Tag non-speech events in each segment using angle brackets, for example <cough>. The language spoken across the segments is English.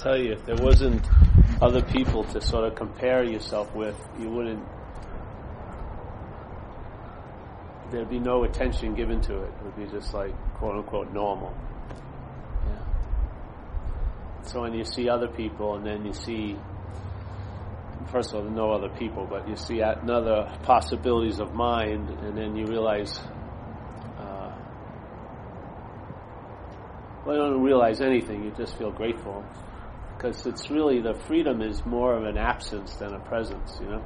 tell you, if there wasn't other people to sort of compare yourself with, you wouldn't. There'd be no attention given to it. It would be just like quote unquote normal. Yeah. So when you see other people, and then you see, first of all, no other people, but you see other possibilities of mind, and then you realize. Uh, well, you don't realize anything. You just feel grateful because it's really the freedom is more of an absence than a presence, you know.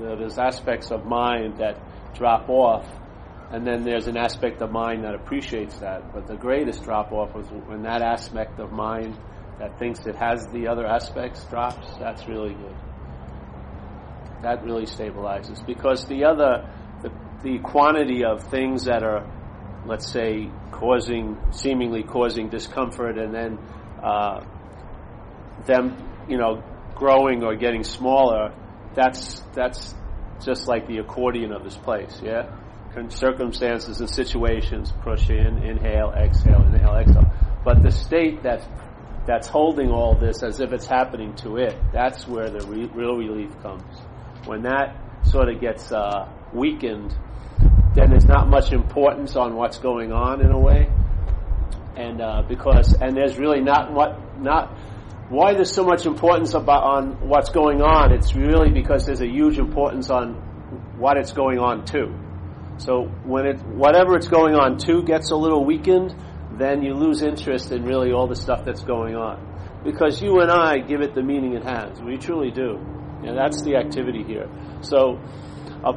There's aspects of mind that drop off, and then there's an aspect of mind that appreciates that. But the greatest drop off is when that aspect of mind that thinks it has the other aspects drops. That's really good. That really stabilizes because the other the quantity of things that are, let's say, causing, seemingly causing discomfort, and then uh, them, you know, growing or getting smaller, that's that's just like the accordion of this place, yeah. Circumstances and situations, push in, inhale, exhale, inhale, exhale. But the state that's that's holding all this as if it's happening to it, that's where the re- real relief comes. When that sort of gets uh, weakened, then there's not much importance on what's going on in a way, and uh, because and there's really not what not why there's so much importance about on what's going on. It's really because there's a huge importance on what it's going on to. So when it whatever it's going on to gets a little weakened, then you lose interest in really all the stuff that's going on. Because you and I give it the meaning it has. We truly do. And that's the activity here. So a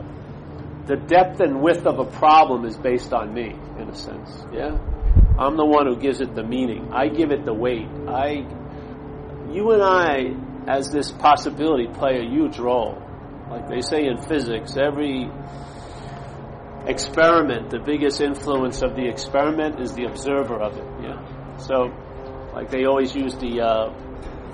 the depth and width of a problem is based on me, in a sense. Yeah? I'm the one who gives it the meaning. I give it the weight. I, you and I, as this possibility, play a huge role. Like they say in physics, every experiment, the biggest influence of the experiment is the observer of it. Yeah. So, like they always use the uh,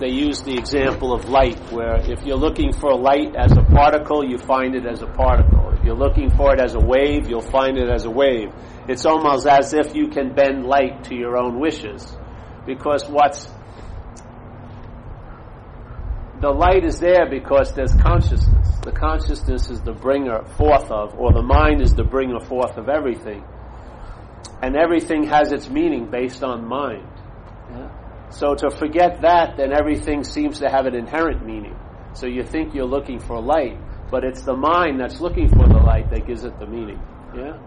they use the example of light, where if you're looking for light as a particle, you find it as a particle. If you're looking for it as a wave, you'll find it as a wave. It's almost as if you can bend light to your own wishes. Because what's the light is there because there's consciousness. The consciousness is the bringer forth of, or the mind is the bringer forth of everything. And everything has its meaning based on mind. So to forget that, then everything seems to have an inherent meaning. So you think you're looking for light, but it's the mind that's looking for the light that gives it the meaning. Yeah?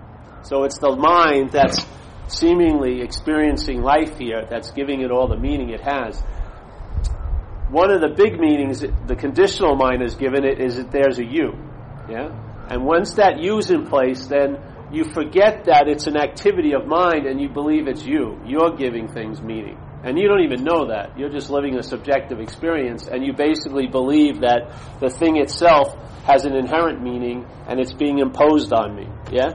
So it's the mind that's seemingly experiencing life here that's giving it all the meaning it has. One of the big meanings the conditional mind has given it is that there's a you. Yeah? And once that you's in place, then you forget that it's an activity of mind and you believe it's you. You're giving things meaning. And you don't even know that. You're just living a subjective experience, and you basically believe that the thing itself has an inherent meaning and it's being imposed on me. Yeah?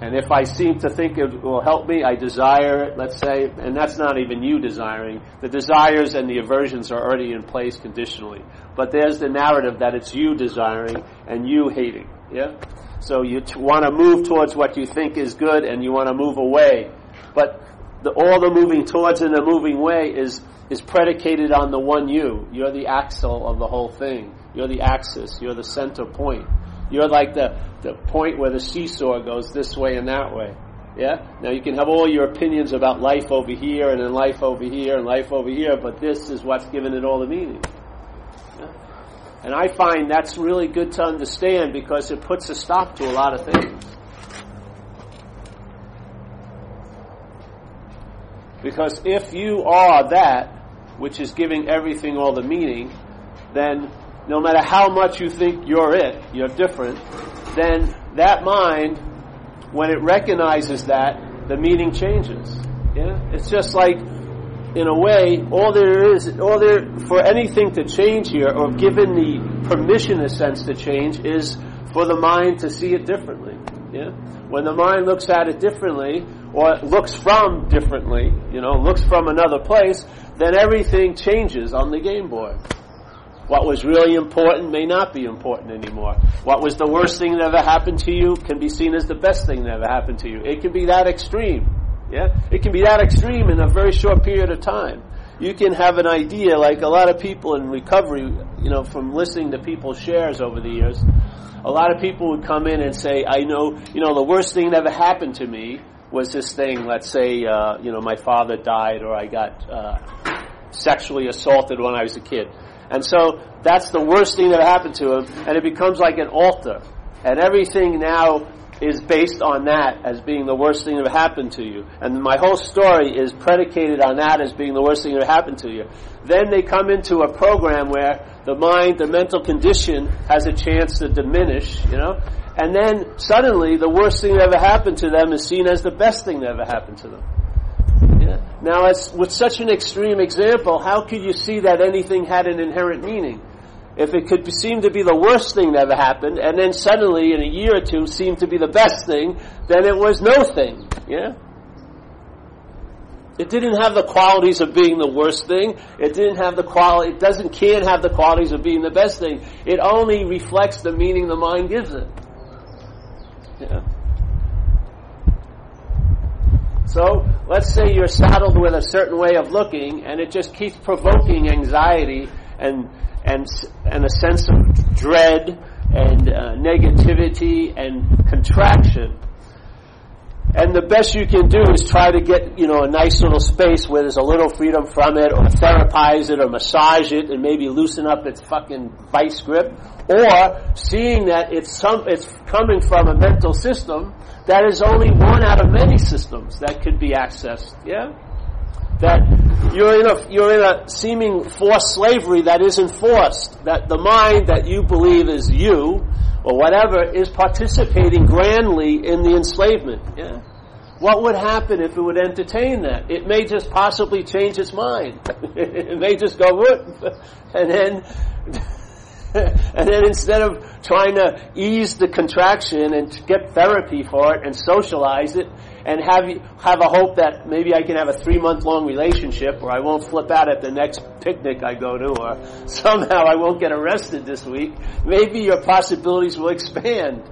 And if I seem to think it will help me, I desire it, let's say, and that's not even you desiring. The desires and the aversions are already in place conditionally. But there's the narrative that it's you desiring and you hating. Yeah? So you t- want to move towards what you think is good and you want to move away. But the, all the moving towards and the moving way is is predicated on the one you. You're the axle of the whole thing. You're the axis. You're the center point. You're like the, the point where the seesaw goes this way and that way. Yeah? Now you can have all your opinions about life over here and then life over here and life over here, but this is what's given it all the meaning. Yeah? And I find that's really good to understand because it puts a stop to a lot of things. Because if you are that, which is giving everything all the meaning, then no matter how much you think you're it, you're different, then that mind, when it recognizes that, the meaning changes. Yeah? It's just like, in a way, all there is, all there, for anything to change here, or given the permission, a sense, to change, is for the mind to see it differently. Yeah? When the mind looks at it differently, or looks from differently, you know, looks from another place, then everything changes on the game board. What was really important may not be important anymore. What was the worst thing that ever happened to you can be seen as the best thing that ever happened to you. It can be that extreme. Yeah? It can be that extreme in a very short period of time. You can have an idea, like a lot of people in recovery, you know, from listening to people's shares over the years, a lot of people would come in and say, I know, you know, the worst thing that ever happened to me was this thing, let's say, uh, you know, my father died or I got uh, sexually assaulted when I was a kid. And so that's the worst thing that happened to him, and it becomes like an altar. And everything now is based on that as being the worst thing that happened to you. And my whole story is predicated on that as being the worst thing that happened to you. Then they come into a program where the mind, the mental condition has a chance to diminish, you know, and then suddenly the worst thing that ever happened to them is seen as the best thing that ever happened to them. Yeah? Now, as, with such an extreme example, how could you see that anything had an inherent meaning? If it could seem to be the worst thing that ever happened, and then suddenly in a year or two seem to be the best thing, then it was no thing. Yeah? It didn't have the qualities of being the worst thing. It didn't have the quality, it doesn't, can't have the qualities of being the best thing. It only reflects the meaning the mind gives it. Yeah. So let's say you're saddled with a certain way of looking, and it just keeps provoking anxiety and and and a sense of dread and uh, negativity and contraction. And the best you can do is try to get, you know, a nice little space where there's a little freedom from it, or therapize it, or massage it, and maybe loosen up its fucking vice grip. Or seeing that it's some, it's coming from a mental system that is only one out of many systems that could be accessed. Yeah? That you're in a, you're in a seeming forced slavery that isn't forced. That the mind that you believe is you, or whatever, is participating grandly in the enslavement. Yeah? What would happen if it would entertain that? It may just possibly change its mind. <laughs> it may just go, <laughs> and then <laughs> and then instead of trying to ease the contraction and get therapy for it and socialize it and have have a hope that maybe I can have a three month long relationship or I won't flip out at the next picnic I go to or <laughs> somehow I won't get arrested this week, maybe your possibilities will expand.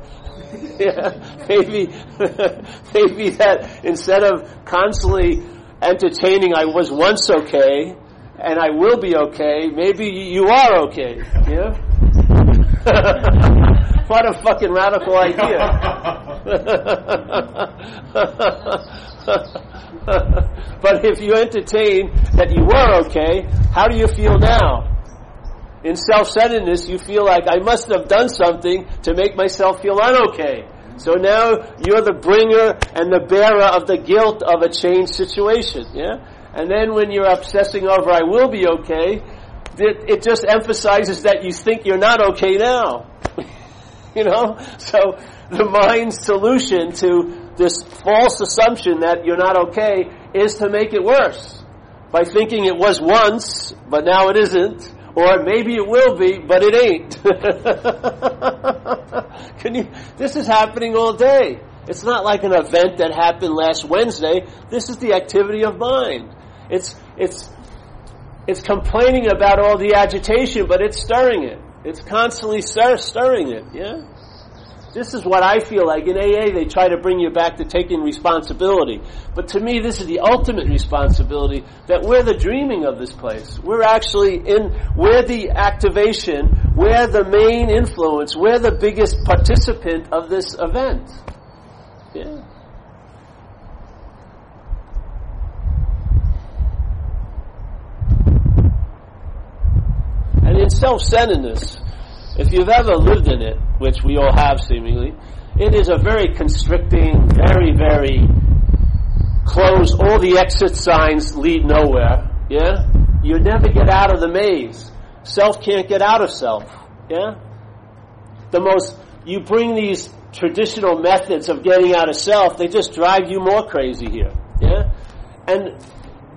<laughs> yeah, maybe <laughs> maybe that instead of constantly entertaining I was once okay and I will be okay, maybe you are okay. Yeah? <laughs> what a fucking radical idea. <laughs> but if you entertain that you were okay, how do you feel now? In self-centeredness, you feel like I must have done something to make myself feel unokay. So now you're the bringer and the bearer of the guilt of a changed situation. Yeah? And then when you're obsessing over I will be okay, it, it just emphasizes that you think you're not okay now. <laughs> you know? So the mind's solution to this false assumption that you're not okay is to make it worse. By thinking it was once, but now it isn't. Or maybe it will be, but it ain't. <laughs> Can you, this is happening all day. It's not like an event that happened last Wednesday. This is the activity of mind. It's, it's it's complaining about all the agitation, but it's stirring it. It's constantly stir- stirring it, yeah? This is what I feel like. In AA, they try to bring you back to taking responsibility. But to me, this is the ultimate responsibility that we're the dreaming of this place. We're actually in, we're the activation, we're the main influence, we're the biggest participant of this event. Yeah. In self-centeredness, if you've ever lived in it, which we all have seemingly, it is a very constricting, very, very closed, all the exit signs lead nowhere. Yeah? You never get out of the maze. Self can't get out of self. Yeah? The most, you bring these traditional methods of getting out of self, they just drive you more crazy here. Yeah? And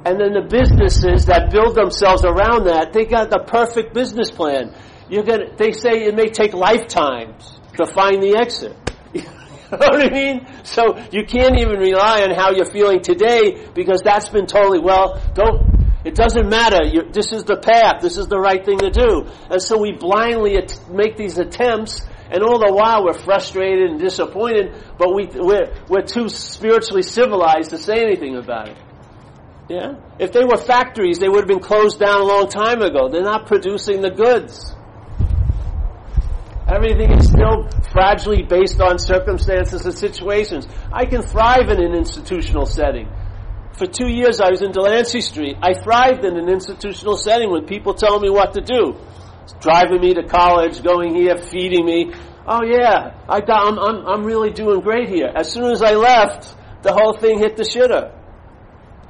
and then the businesses that build themselves around that, they got the perfect business plan. You're gonna, they say it may take lifetimes to find the exit. <laughs> you know what I mean? So you can't even rely on how you're feeling today because that's been totally, well, don't, It doesn't matter. You're, this is the path. This is the right thing to do. And so we blindly at- make these attempts, and all the while we're frustrated and disappointed, but we, we're, we're too spiritually civilized to say anything about it. Yeah? If they were factories, they would have been closed down a long time ago. They're not producing the goods. Everything is still fragilely based on circumstances and situations. I can thrive in an institutional setting. For two years I was in Delancey Street. I thrived in an institutional setting when people tell me what to do. Driving me to college, going here, feeding me. Oh yeah, I got, I'm, I'm, I'm really doing great here. As soon as I left, the whole thing hit the shitter.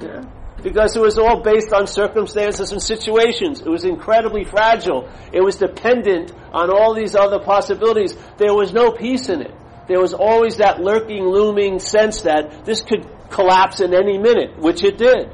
Yeah because it was all based on circumstances and situations. It was incredibly fragile. It was dependent on all these other possibilities. There was no peace in it. There was always that lurking, looming sense that this could collapse in any minute, which it did.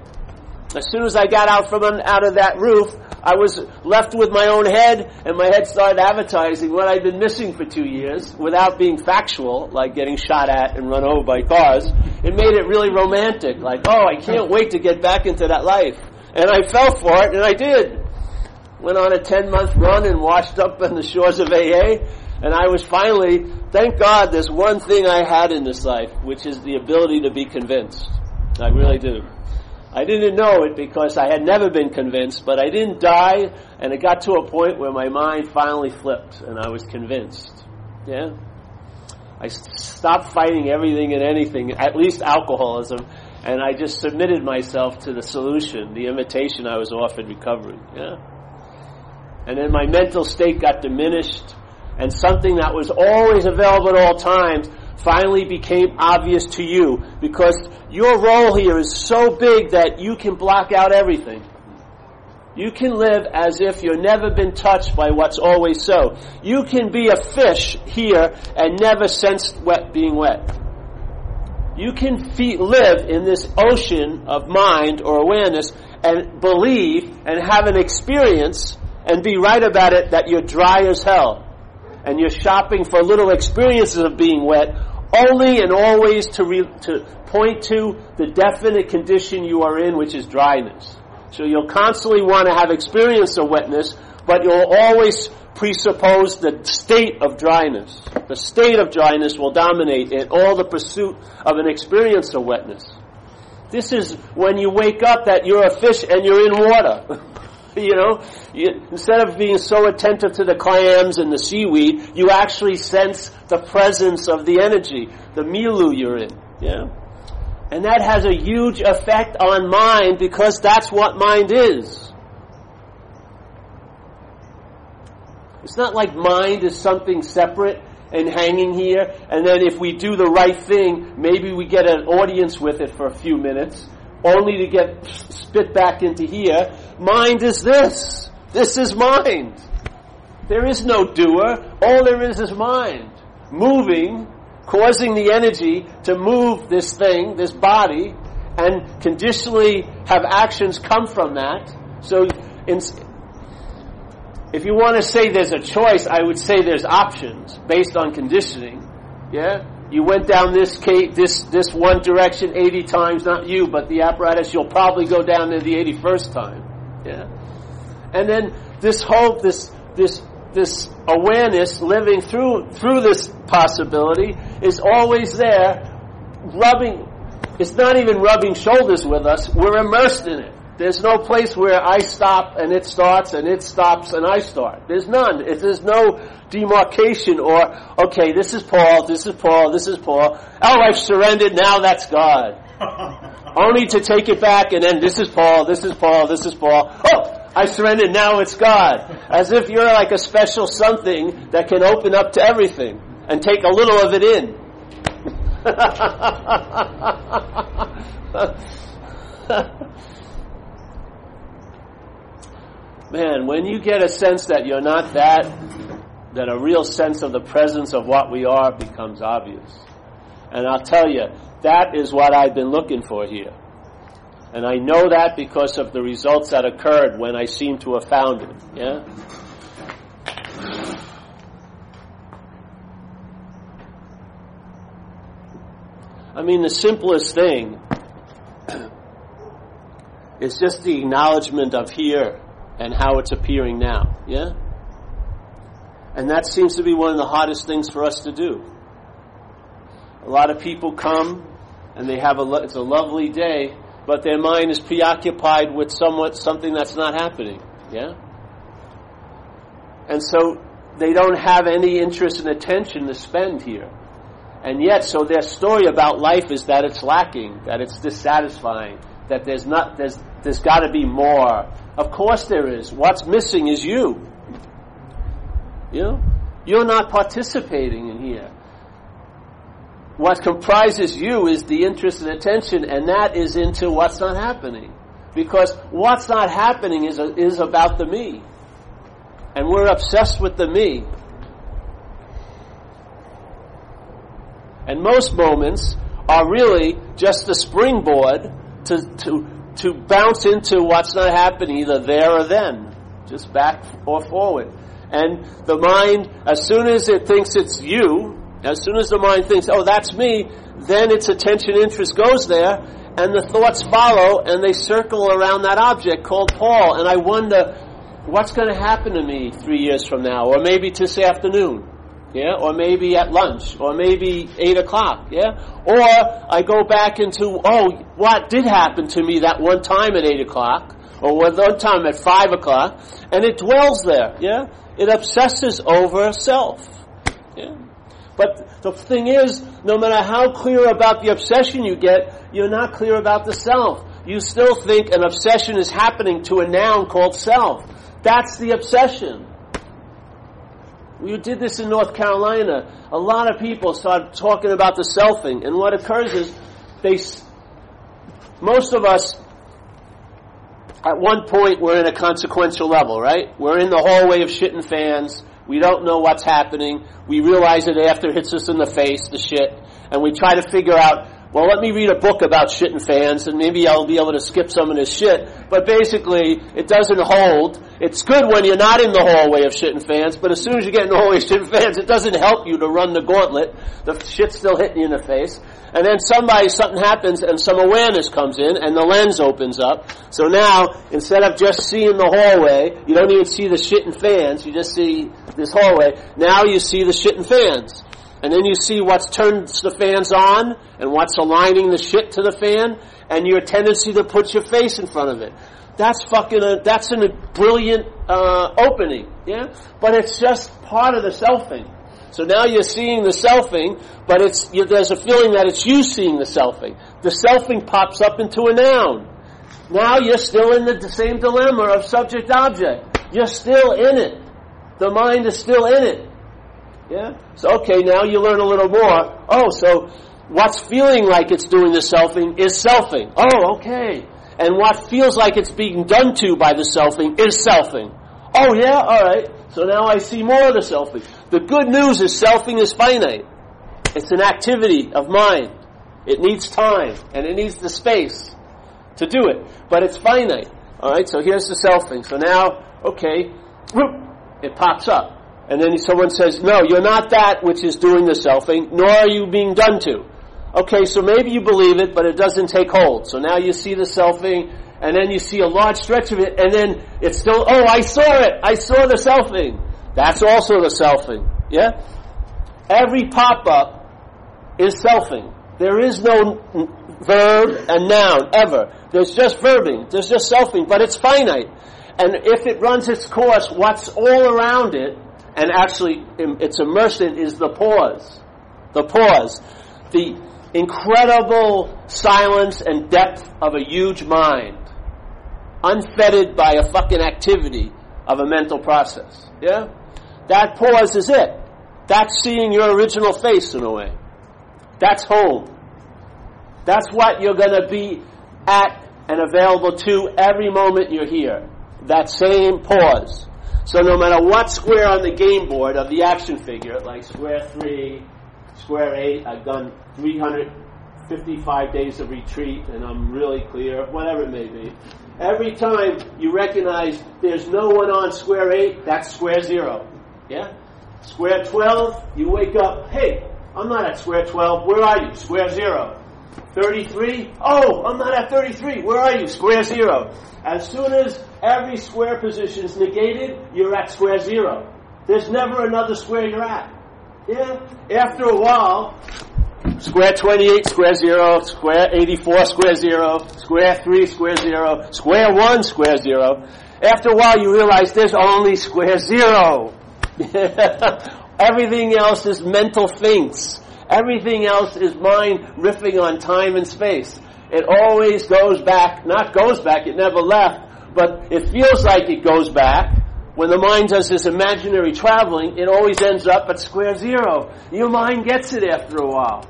As soon as I got out from out of that roof, I was left with my own head, and my head started advertising what I'd been missing for two years without being factual, like getting shot at and run over by cars. It made it really romantic, like, oh, I can't wait to get back into that life. And I fell for it, and I did. Went on a 10 month run and washed up on the shores of AA, and I was finally, thank God, there's one thing I had in this life, which is the ability to be convinced. I really do. I didn't know it because I had never been convinced, but I didn't die, and it got to a point where my mind finally flipped, and I was convinced. Yeah? I stopped fighting everything and anything, at least alcoholism, and I just submitted myself to the solution, the invitation I was offered recovery. Yeah? And then my mental state got diminished, and something that was always available at all times finally became obvious to you because your role here is so big that you can block out everything. You can live as if you've never been touched by what's always so. You can be a fish here and never sense wet being wet. You can live in this ocean of mind or awareness and believe and have an experience and be right about it that you're dry as hell and you're shopping for little experiences of being wet only and always to, re- to point to the definite condition you are in, which is dryness. So you'll constantly want to have experience of wetness, but you'll always presuppose the state of dryness. The state of dryness will dominate in all the pursuit of an experience of wetness. This is when you wake up that you're a fish and you're in water. <laughs> <laughs> you know, you, instead of being so attentive to the clams and the seaweed, you actually sense the presence of the energy, the milieu you're in. Yeah? And that has a huge effect on mind because that's what mind is. It's not like mind is something separate and hanging here, and then if we do the right thing, maybe we get an audience with it for a few minutes, only to get spit back into here. Mind is this. This is mind. There is no doer. All there is is mind. Moving, causing the energy to move this thing, this body, and conditionally have actions come from that. So, in, if you want to say there's a choice, I would say there's options based on conditioning. Yeah? You went down this this this one direction 80 times, not you, but the apparatus. You'll probably go down there the 81st time. Yeah, and then this hope, this this this awareness, living through through this possibility, is always there, rubbing. It's not even rubbing shoulders with us. We're immersed in it. There's no place where I stop and it starts and it stops and I start. There's none. There's no demarcation or, okay, this is Paul, this is Paul, this is Paul. Oh, I've surrendered, now that's God. <laughs> Only to take it back and then this is Paul, this is Paul, this is Paul. Oh, I surrendered, now it's God. As if you're like a special something that can open up to everything and take a little of it in. <laughs> Man, when you get a sense that you're not that, then a real sense of the presence of what we are becomes obvious. And I'll tell you, that is what I've been looking for here. And I know that because of the results that occurred when I seem to have found it. Yeah? I mean, the simplest thing <clears throat> is just the acknowledgement of here and how it's appearing now. Yeah? And that seems to be one of the hardest things for us to do. A lot of people come and they have a, it's a lovely day, but their mind is preoccupied with somewhat something that's not happening. Yeah? And so they don't have any interest and attention to spend here. And yet, so their story about life is that it's lacking, that it's dissatisfying, that there's not, there's, there's gotta be more. Of course there is. What's missing is you. You know? You're not participating in here. What comprises you is the interest and attention, and that is into what's not happening. Because what's not happening is, a, is about the me. And we're obsessed with the me. And most moments are really just a springboard to, to, to bounce into what's not happening either there or then. Just back or forward. And the mind, as soon as it thinks it's you, as soon as the mind thinks, oh, that's me, then its attention interest goes there, and the thoughts follow, and they circle around that object called Paul. And I wonder, what's going to happen to me three years from now, or maybe this afternoon? Yeah, or maybe at lunch, or maybe eight o'clock, yeah, or I go back into oh, what did happen to me that one time at eight o'clock, or one time at five o'clock, and it dwells there, yeah, it obsesses over self, yeah. But the thing is, no matter how clear about the obsession you get, you're not clear about the self. You still think an obsession is happening to a noun called self. That's the obsession. We did this in North Carolina. A lot of people started talking about the selfing, and what occurs is they, most of us, at one point, we're in a consequential level, right? We're in the hallway of shitting fans. We don't know what's happening. We realize it after it hits us in the face, the shit, and we try to figure out well, let me read a book about shitting fans, and maybe I'll be able to skip some of this shit. But basically, it doesn't hold. It's good when you're not in the hallway of shitting fans, but as soon as you get in the hallway of shitting fans, it doesn't help you to run the gauntlet. The shit's still hitting you in the face. And then somebody, something happens, and some awareness comes in, and the lens opens up. So now, instead of just seeing the hallway, you don't even see the shitting fans, you just see this hallway. Now you see the shitting fans. And then you see what's turned the fans on and what's aligning the shit to the fan and your tendency to put your face in front of it. That's fucking a, that's a brilliant uh, opening, yeah? But it's just part of the selfing. So now you're seeing the selfing, but it's you, there's a feeling that it's you seeing the selfing. The selfing pops up into a noun. Now you're still in the same dilemma of subject object. You're still in it. The mind is still in it. Yeah? So, okay, now you learn a little more. Oh, so what's feeling like it's doing the selfing is selfing. Oh, okay. And what feels like it's being done to by the selfing is selfing. Oh, yeah? Alright. So now I see more of the selfing. The good news is selfing is finite. It's an activity of mind. It needs time and it needs the space to do it. But it's finite. Alright, so here's the selfing. So now, okay, it pops up. And then someone says, no, you're not that which is doing the selfing, nor are you being done to. Okay, so maybe you believe it, but it doesn't take hold. So now you see the selfing, and then you see a large stretch of it, and then it's still, oh, I saw it! I saw the selfing! That's also the selfing. Yeah? Every pop-up is selfing. There is no verb and noun, ever. There's just verbing. There's just selfing, but it's finite. And if it runs its course, what's all around it and actually it's immersed in is the pause. The pause. The incredible silence and depth of a huge mind. Unfettered by a fucking activity of a mental process. Yeah? That pause is it. That's seeing your original face in a way. That's home. That's what you're gonna be at and available to every moment you're here. That same pause. So no matter what square on the game board of the action figure, like square 3, square 8, I've done 355 days of retreat and I'm really clear, whatever it may be. Every time you recognize there's no one on square 8, that's square 0. Yeah? Square 12, you wake up, hey, I'm not at square 12, where are you? Square 0. 33? Oh, I'm not at 33. Where are you? Square zero. As soon as every square position is negated, you're at square zero. There's never another square you're at. Yeah? After a while, square 28, square zero, square 84, square zero, square 3, square zero, square 1, square zero. After a while, you realize there's only square zero. <laughs> Everything else is mental things. Everything else is mind riffing on time and space. It always goes back, not goes back, it never left, but it feels like it goes back. When the mind does this imaginary traveling, it always ends up at square zero. Your mind gets it after a while.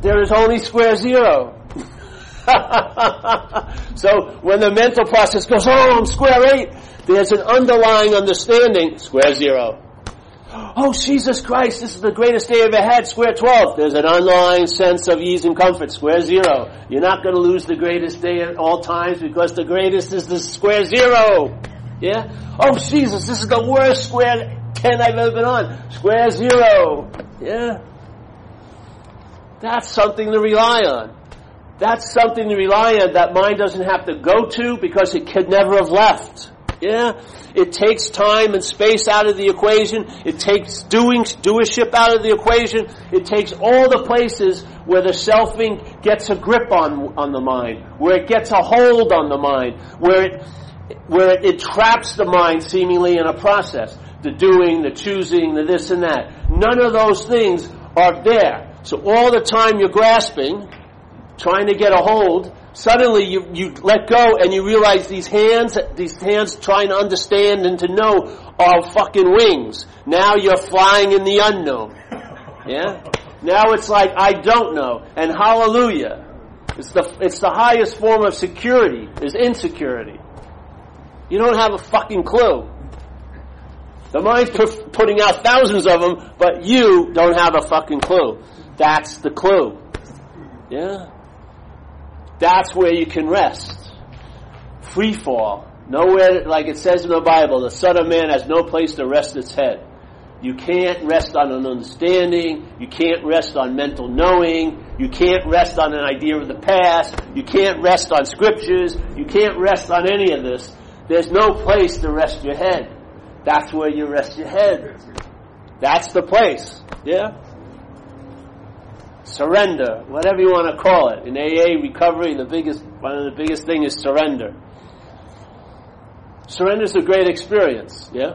There is only square zero. <laughs> so when the mental process goes, oh, I'm square eight, there's an underlying understanding, square zero. Oh, Jesus Christ, this is the greatest day I've ever had, square 12. There's an underlying sense of ease and comfort, square zero. You're not going to lose the greatest day at all times because the greatest is the square zero. Yeah? Oh, Jesus, this is the worst square 10 I've ever been on. Square zero. Yeah? That's something to rely on. That's something to rely on that mind doesn't have to go to because it could never have left. Yeah? It takes time and space out of the equation. It takes doing, doership out of the equation. It takes all the places where the selfing gets a grip on, on the mind, where it gets a hold on the mind, where it, where it, it traps the mind seemingly in a process. The doing, the choosing, the this and that. None of those things are there. So all the time you're grasping, trying to get a hold, suddenly you, you let go and you realize these hands, these hands trying to understand and to know are fucking wings. Now you're flying in the unknown. Yeah? Now it's like, I don't know. And hallelujah. It's the, it's the highest form of security, is insecurity. You don't have a fucking clue. The mind's putting out thousands of them, but you don't have a fucking clue. That's the clue. Yeah? That's where you can rest. Free fall. Nowhere, like it says in the Bible, the Son of Man has no place to rest its head. You can't rest on an understanding. You can't rest on mental knowing. You can't rest on an idea of the past. You can't rest on scriptures. You can't rest on any of this. There's no place to rest your head. That's where you rest your head. That's the place. Yeah? Surrender, whatever you want to call it. In AA recovery, the biggest one of the biggest thing is surrender. Surrender is a great experience, yeah.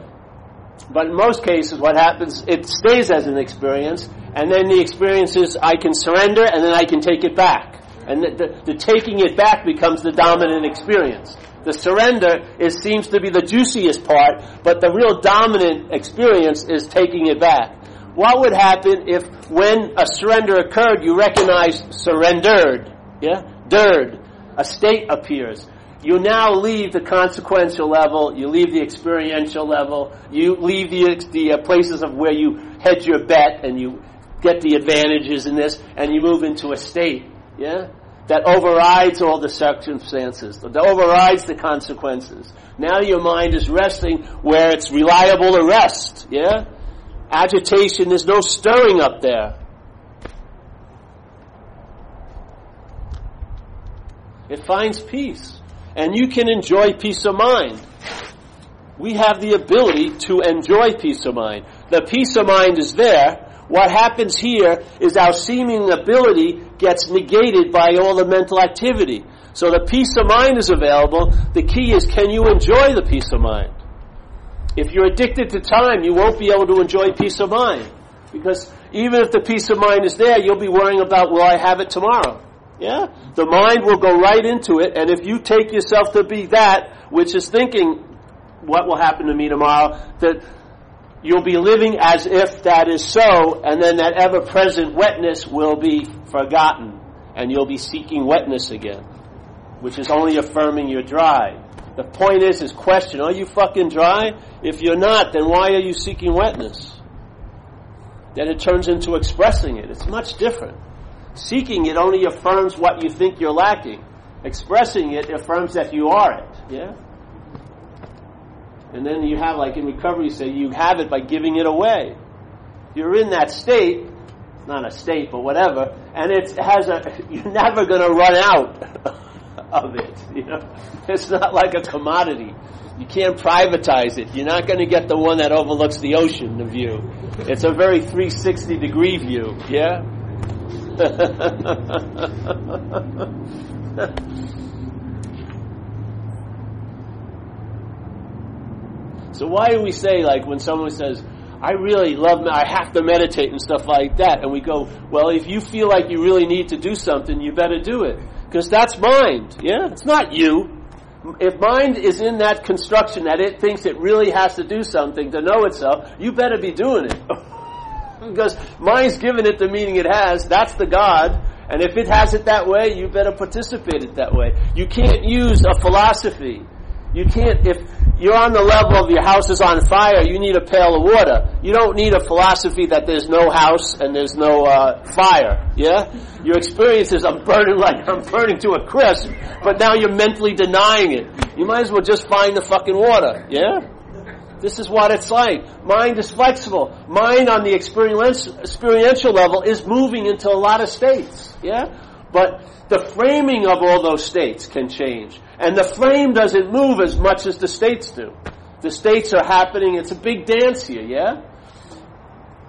But in most cases, what happens, it stays as an experience, and then the experience is I can surrender, and then I can take it back, and the, the, the taking it back becomes the dominant experience. The surrender is seems to be the juiciest part, but the real dominant experience is taking it back what would happen if when a surrender occurred, you recognized surrendered, yeah, dirt, a state appears. You now leave the consequential level, you leave the experiential level, you leave the, the uh, places of where you hedge your bet and you get the advantages in this, and you move into a state, yeah, that overrides all the circumstances, that overrides the consequences. Now your mind is resting where it's reliable to rest, yeah? Agitation, there's no stirring up there. It finds peace. And you can enjoy peace of mind. We have the ability to enjoy peace of mind. The peace of mind is there. What happens here is our seeming ability gets negated by all the mental activity. So the peace of mind is available. The key is can you enjoy the peace of mind? If you're addicted to time, you won't be able to enjoy peace of mind. Because even if the peace of mind is there, you'll be worrying about, will I have it tomorrow? Yeah? The mind will go right into it, and if you take yourself to be that, which is thinking, what will happen to me tomorrow, that you'll be living as if that is so, and then that ever present wetness will be forgotten, and you'll be seeking wetness again, which is only affirming your dry. The point is, is question, are you fucking dry? If you're not, then why are you seeking wetness? Then it turns into expressing it. It's much different. Seeking it only affirms what you think you're lacking. Expressing it affirms that you are it. Yeah? And then you have, like in recovery, you say you have it by giving it away. You're in that state, not a state, but whatever, and it has a, <laughs> you're never going to run out <laughs> of it. You know, it's not like a commodity. You can't privatize it. You're not going to get the one that overlooks the ocean, the view. It's a very 360 degree view, yeah? <laughs> so why do we say, like, when someone says, I really love, I have to meditate and stuff like that, and we go, well, if you feel like you really need to do something, you better do it. Because that's mind, yeah? It's not you if mind is in that construction that it thinks it really has to do something to know itself, you better be doing it. <laughs> because mind's given it the meaning it has, that's the God, and if it has it that way, you better participate it that way. You can't use a philosophy. You can't, if you're on the level of your house is on fire, you need a pail of water. You don't need a philosophy that there's no house and there's no uh, fire. Yeah? Your experience is I'm burning like I'm burning to a crisp, but now you're mentally denying it. You might as well just find the fucking water. Yeah? This is what it's like. Mind is flexible. Mind on the experiential level is moving into a lot of states. Yeah? But the framing of all those states can change. And the frame doesn't move as much as the states do. The states are happening, it's a big dance here, yeah?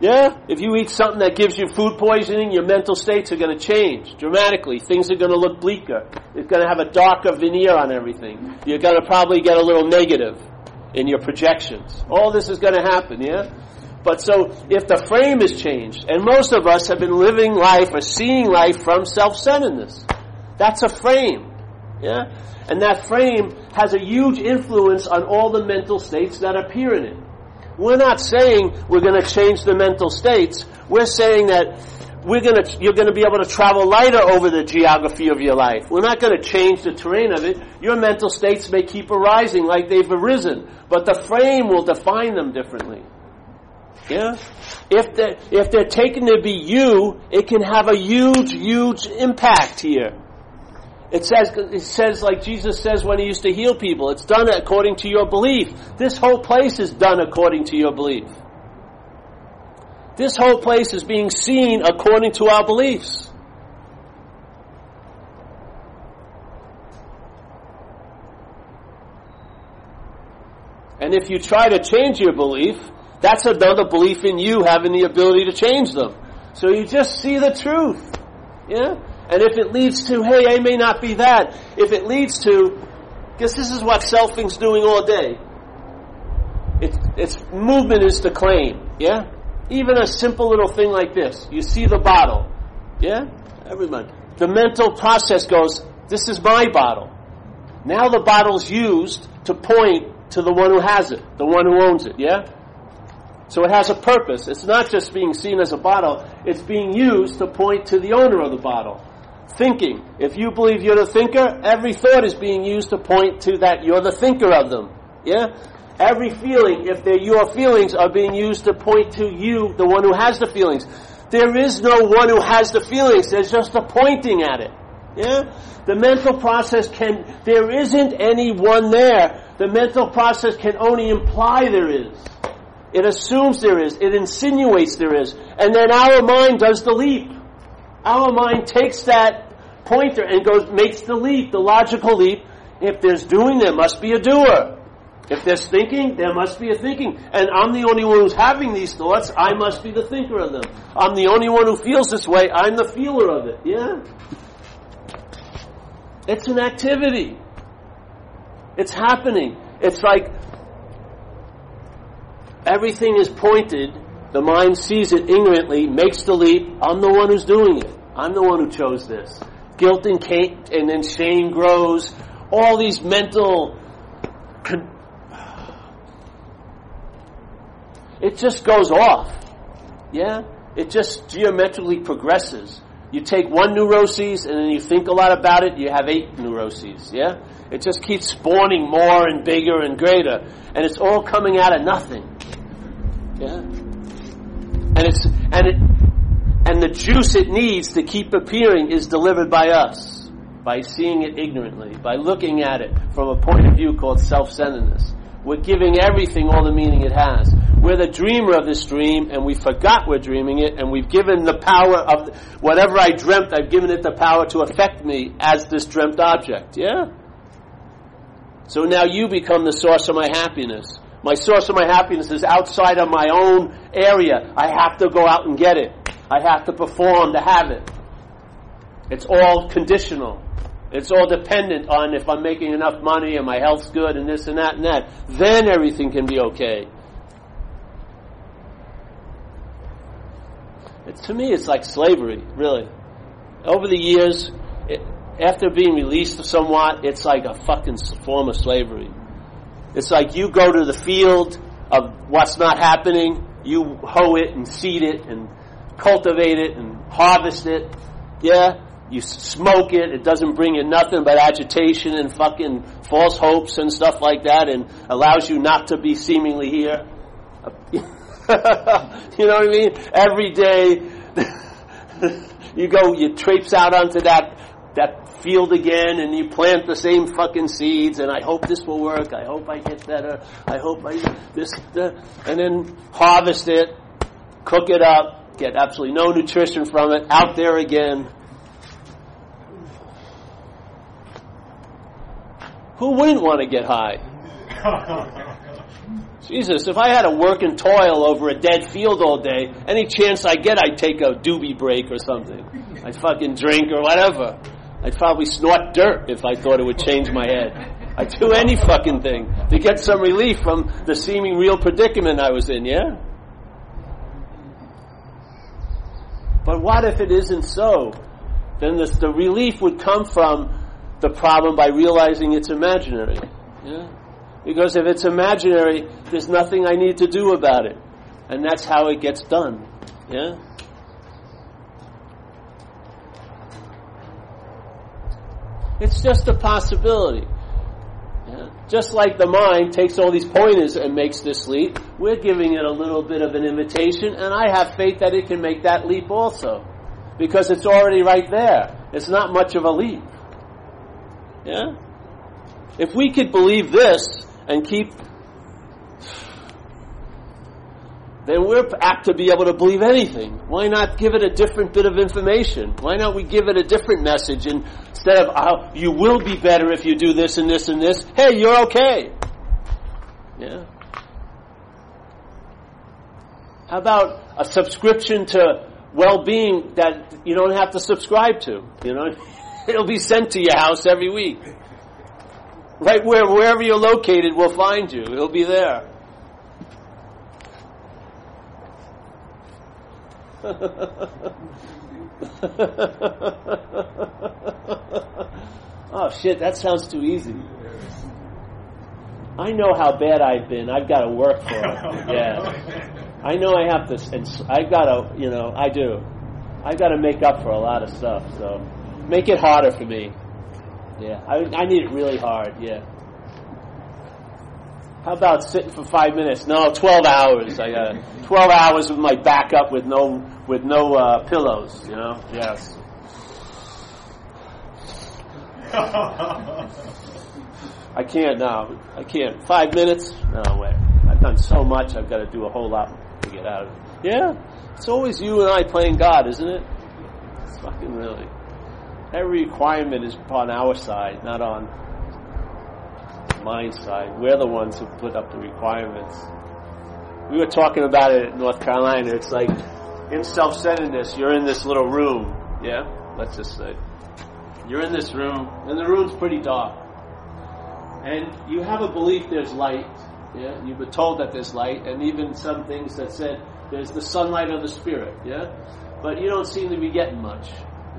Yeah? If you eat something that gives you food poisoning, your mental states are going to change dramatically. Things are going to look bleaker. It's going to have a darker veneer on everything. You're going to probably get a little negative in your projections. All this is going to happen, yeah? But so, if the frame is changed, and most of us have been living life or seeing life from self-centeredness, that's a frame, yeah? And that frame has a huge influence on all the mental states that appear in it. We're not saying we're going to change the mental states. We're saying that we're going to, you're going to be able to travel lighter over the geography of your life. We're not going to change the terrain of it. Your mental states may keep arising like they've arisen, but the frame will define them differently. Yeah? If they're, if they're taken to be you, it can have a huge, huge impact here. It says, it says like Jesus says when he used to heal people, it's done according to your belief. This whole place is done according to your belief. This whole place is being seen according to our beliefs. And if you try to change your belief, that's another belief in you having the ability to change them. So you just see the truth. Yeah? And if it leads to, hey, I may not be that, if it leads to, because this is what selfing's doing all day. Its, its movement is to claim, yeah? Even a simple little thing like this. You see the bottle, yeah? Everyone. The mental process goes, this is my bottle. Now the bottle's used to point to the one who has it, the one who owns it, yeah? So it has a purpose. It's not just being seen as a bottle, it's being used to point to the owner of the bottle thinking. If you believe you're the thinker, every thought is being used to point to that you're the thinker of them. Yeah? Every feeling, if they're your feelings, are being used to point to you, the one who has the feelings. There is no one who has the feelings. There's just a pointing at it. Yeah? The mental process can, there isn't any one there. The mental process can only imply there is. It assumes there is. It insinuates there is. And then our mind does the leap. Our mind takes that pointer and goes, makes the leap, the logical leap. If there's doing, there must be a doer. If there's thinking, there must be a thinking. And I'm the only one who's having these thoughts, I must be the thinker of them. I'm the only one who feels this way, I'm the feeler of it. Yeah? It's an activity. It's happening. It's like everything is pointed the mind sees it ignorantly, makes the leap. I'm the one who's doing it. I'm the one who chose this. Guilt and, and then shame grows. All these mental. Con- it just goes off. Yeah? It just geometrically progresses. You take one neuroses and then you think a lot about it, you have eight neuroses. Yeah? It just keeps spawning more and bigger and greater. And it's all coming out of nothing. And it's, and it, and the juice it needs to keep appearing is delivered by us. By seeing it ignorantly, by looking at it from a point of view called self-centeredness. We're giving everything all the meaning it has. We're the dreamer of this dream, and we forgot we're dreaming it, and we've given the power of whatever I dreamt, I've given it the power to affect me as this dreamt object. Yeah? So now you become the source of my happiness. My source of my happiness is outside of my own area. I have to go out and get it. I have to perform to have it. It's all conditional. It's all dependent on if I'm making enough money and my health's good and this and that and that. Then everything can be okay. It's, to me, it's like slavery, really. Over the years, it, after being released somewhat, it's like a fucking form of slavery. It's like you go to the field of what's not happening, you hoe it and seed it and cultivate it and harvest it. Yeah? You smoke it, it doesn't bring you nothing but agitation and fucking false hopes and stuff like that and allows you not to be seemingly here. <laughs> you know what I mean? Every day, <laughs> you go, you traipse out onto that, that field again and you plant the same fucking seeds and I hope this will work. I hope I get better. I hope I, this, the, and then harvest it, cook it up, get absolutely no nutrition from it, out there again. Who wouldn't want to get high? <laughs> Jesus, if I had to work and toil over a dead field all day, any chance I get, I'd take a doobie break or something. I'd fucking drink or whatever. I'd probably snort dirt if I thought it would change my head. I'd do any fucking thing to get some relief from the seeming real predicament I was in, yeah? But what if it isn't so? Then this, the relief would come from the problem by realizing it's imaginary. Yeah? Because if it's imaginary, there's nothing I need to do about it. And that's how it gets done. Yeah? It's just a possibility. Just like the mind takes all these pointers and makes this leap, we're giving it a little bit of an invitation, and I have faith that it can make that leap also. Because it's already right there. It's not much of a leap. Yeah? If we could believe this, and keep, then we're apt to be able to believe anything. Why not give it a different bit of information? Why not we give it a different message and instead of oh, you will be better if you do this and this and this? Hey, you're okay. Yeah. How about a subscription to well-being that you don't have to subscribe to? You know, <laughs> it'll be sent to your house every week. Right where, wherever you're located, we'll find you. It'll be there. <laughs> oh shit, that sounds too easy. I know how bad I've been. I've got to work for it. <laughs> Yeah. I know I have to, and I've got to, you know, I do. I've got to make up for a lot of stuff, so make it harder for me. Yeah, I, I need it really hard. Yeah. How about sitting for five minutes? No, twelve hours. I got twelve hours with my back up with no with no uh, pillows. You know. Yes. I can't now. I can't. Five minutes? No way. I've done so much. I've got to do a whole lot to get out of it. Yeah. It's always you and I playing God, isn't it? It's fucking really. Every requirement is on our side, not on my side. We're the ones who put up the requirements. We were talking about it in North Carolina. It's like in self-centeredness, you're in this little room, yeah? Let's just say. You're in this room, and the room's pretty dark. And you have a belief there's light, yeah? You've been told that there's light, and even some things that said there's the sunlight of the spirit, yeah? But you don't seem to be getting much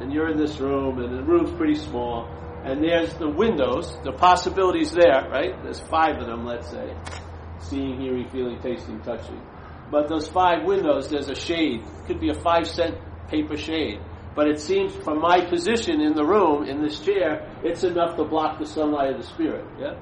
and you're in this room, and the room's pretty small, and there's the windows, the possibilities there, right? There's five of them, let's say. Seeing, hearing, feeling, tasting, touching. But those five windows, there's a shade. It could be a five cent paper shade. But it seems from my position in the room, in this chair, it's enough to block the sunlight of the spirit. Yeah?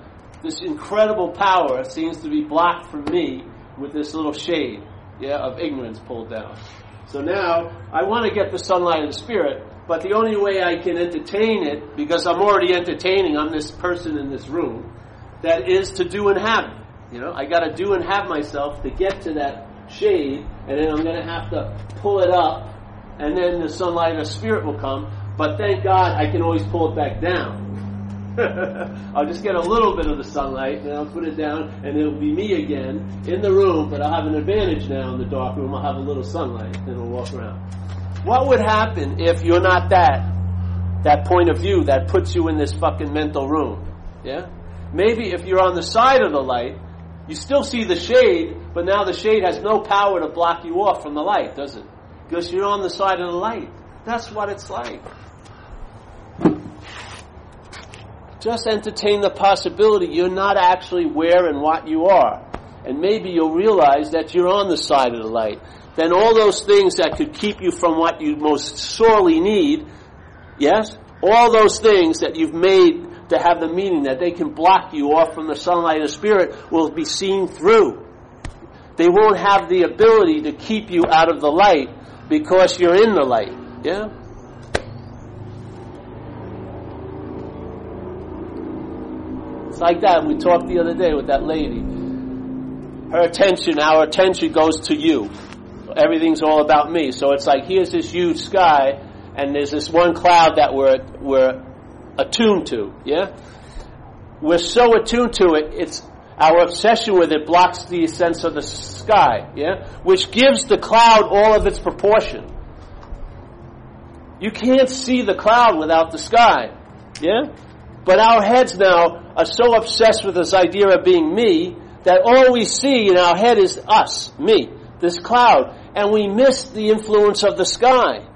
This incredible power seems to be blocked from me with this little shade, yeah, of ignorance pulled down. So now I want to get the sunlight of the spirit, but the only way I can entertain it, because I'm already entertaining, I'm this person in this room, that is to do and have You know, I got to do and have myself to get to that shade, and then I'm going to have to pull it up, and then the sunlight or spirit will come. But thank God I can always pull it back down. <laughs> I'll just get a little bit of the sunlight, and I'll put it down, and it'll be me again in the room, but I'll have an advantage now in the dark room. I'll have a little sunlight, and I'll walk around. What would happen if you're not that? That point of view that puts you in this fucking mental room. Yeah? Maybe if you're on the side of the light, you still see the shade, but now the shade has no power to block you off from the light, does it? Because you're on the side of the light. That's what it's like. Just entertain the possibility you're not actually where and what you are. And maybe you'll realize that you're on the side of the light. Then all those things that could keep you from what you most sorely need, yes? All those things that you've made to have the meaning that they can block you off from the sunlight of spirit will be seen through. They won't have the ability to keep you out of the light because you're in the light. Yeah? It's like that. We talked the other day with that lady. Her attention, our attention goes to you. Everything's all about me. So it's like here's this huge sky, and there's this one cloud that we're we're attuned to, yeah? We're so attuned to it, it's our obsession with it blocks the sense of the sky, yeah? Which gives the cloud all of its proportion. You can't see the cloud without the sky, yeah? But our heads now are so obsessed with this idea of being me that all we see in our head is us, me, this cloud, and we miss the influence of the sky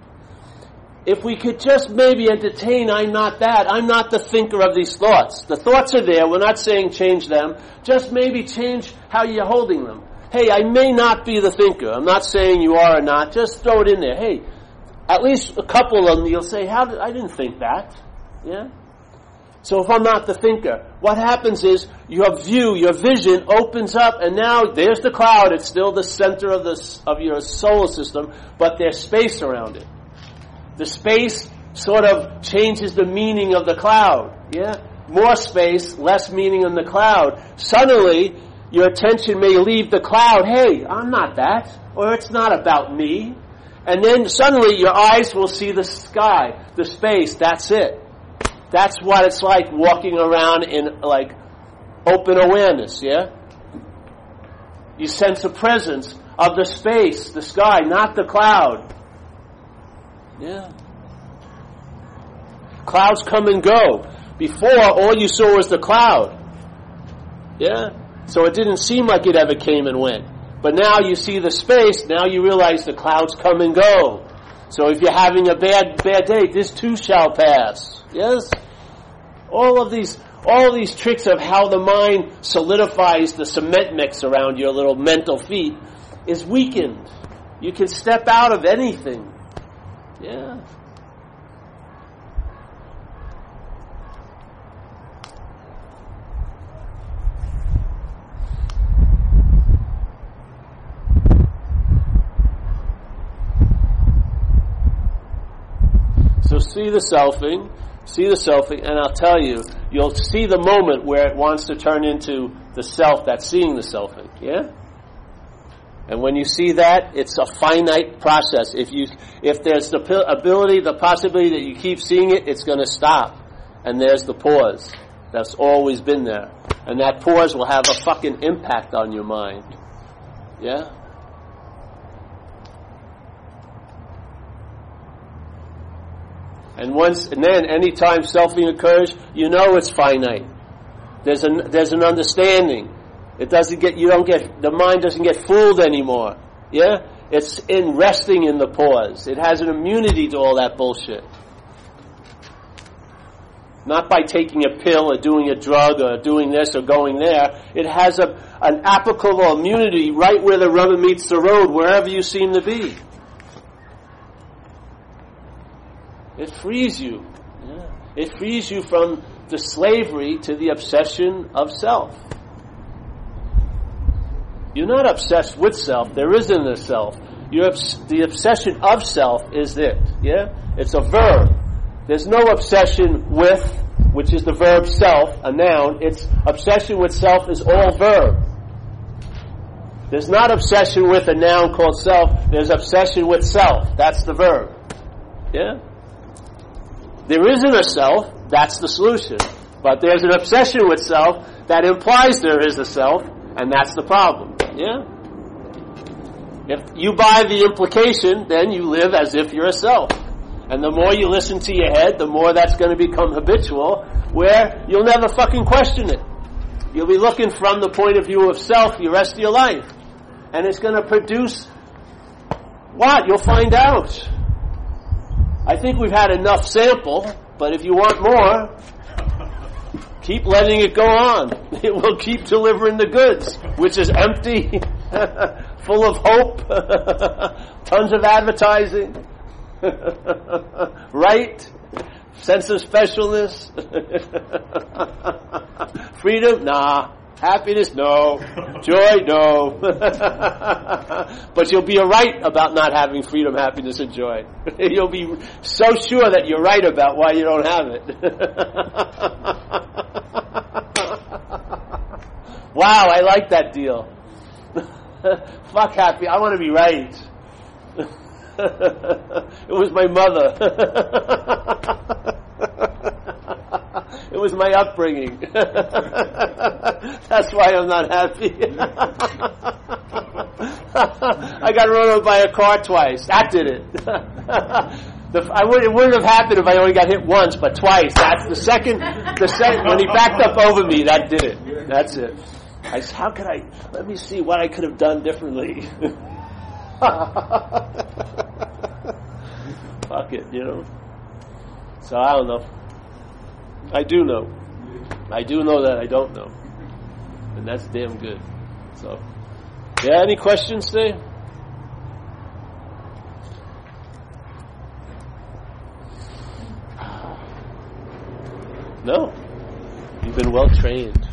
if we could just maybe entertain, I'm not that, I'm not the thinker of these thoughts. The thoughts are there, we're not saying change them, just maybe change how you're holding them. Hey, I may not be the thinker, I'm not saying you are or not, just throw it in there. Hey, at least a couple of them you'll say, how did, I didn't think that. Yeah? So if I'm not the thinker, what happens is your view, your vision opens up and now there's the cloud, it's still the center of the, of your solar system, but there's space around it. The space sort of changes the meaning of the cloud. Yeah? More space, less meaning in the cloud. Suddenly, your attention may leave the cloud. Hey, I'm not that. Or it's not about me. And then suddenly your eyes will see the sky, the space. That's it. That's what it's like walking around in like open awareness, yeah? You sense the presence of the space, the sky, not the cloud. Yeah. Clouds come and go. Before, all you saw was the cloud. Yeah? So it didn't seem like it ever came and went. But now you see the space, now you realize the clouds come and go. So if you're having a bad, bad day, this too shall pass. Yes? All of these, all these tricks of how the mind solidifies the cement mix around your little mental feet is weakened. You can step out of anything. Yeah. So see the selfing, see the selfing, and I'll tell you, you'll see the moment where it wants to turn into the self that's seeing the selfing. Yeah? And when you see that, it's a finite process. If you, if there's the ability, the possibility that you keep seeing it, it's going to stop. And there's the pause. That's always been there. And that pause will have a fucking impact on your mind. Yeah? And once, and then anytime selfing occurs, you know it's finite. There's an, there's an understanding. It doesn't get, you don't get, the mind doesn't get fooled anymore. Yeah? It's in resting in the pause. It has an immunity to all that bullshit. Not by taking a pill or doing a drug or doing this or going there. It has a, an applicable immunity right where the rubber meets the road, wherever you seem to be. It frees you. Yeah. It frees you from the slavery to the obsession of self. You're not obsessed with self. There isn't a self. Obs- the obsession of self is it. Yeah? It's a verb. There's no obsession with, which is the verb self, a noun. It's obsession with self is all verb. There's not obsession with a noun called self. There's obsession with self. That's the verb. Yeah? There isn't a self. That's the solution. But there's an obsession with self that implies there is a self, and that's the problem. Yeah? If you buy the implication, then you live as if you're a self. And the more you listen to your head, the more that's going to become habitual, where you'll never fucking question it. You'll be looking from the point of view of self the rest of your life. And it's going to produce what? You'll find out. I think we've had enough sample, but if you want more, keep letting it go on. <laughs> It will keep delivering the goods, which is empty, <laughs> full of hope, <laughs> tons of advertising, right? Sense of specialness, freedom, nah. Happiness, no. Joy, no. <laughs> but you'll be right about not having freedom, happiness, and joy. <laughs> you'll be so sure that you're right about why you don't have it. <laughs> wow, I like that deal. Fuck happy, I want to be right. it was my mother. It was my upbringing. <laughs> That's why I'm not happy. <laughs> I got run over by a car twice. That did it. <laughs> The, I would, it wouldn't have happened if I only got hit once, but twice. That's the second. The second when he backed up over me, that did it. That's it. I said, "How could I? Let me see what I could have done differently." Fuck it, you know. So I don't know. I do know. I do know that I don't know. And that's damn good. So, yeah, any questions today? No. You've been well trained.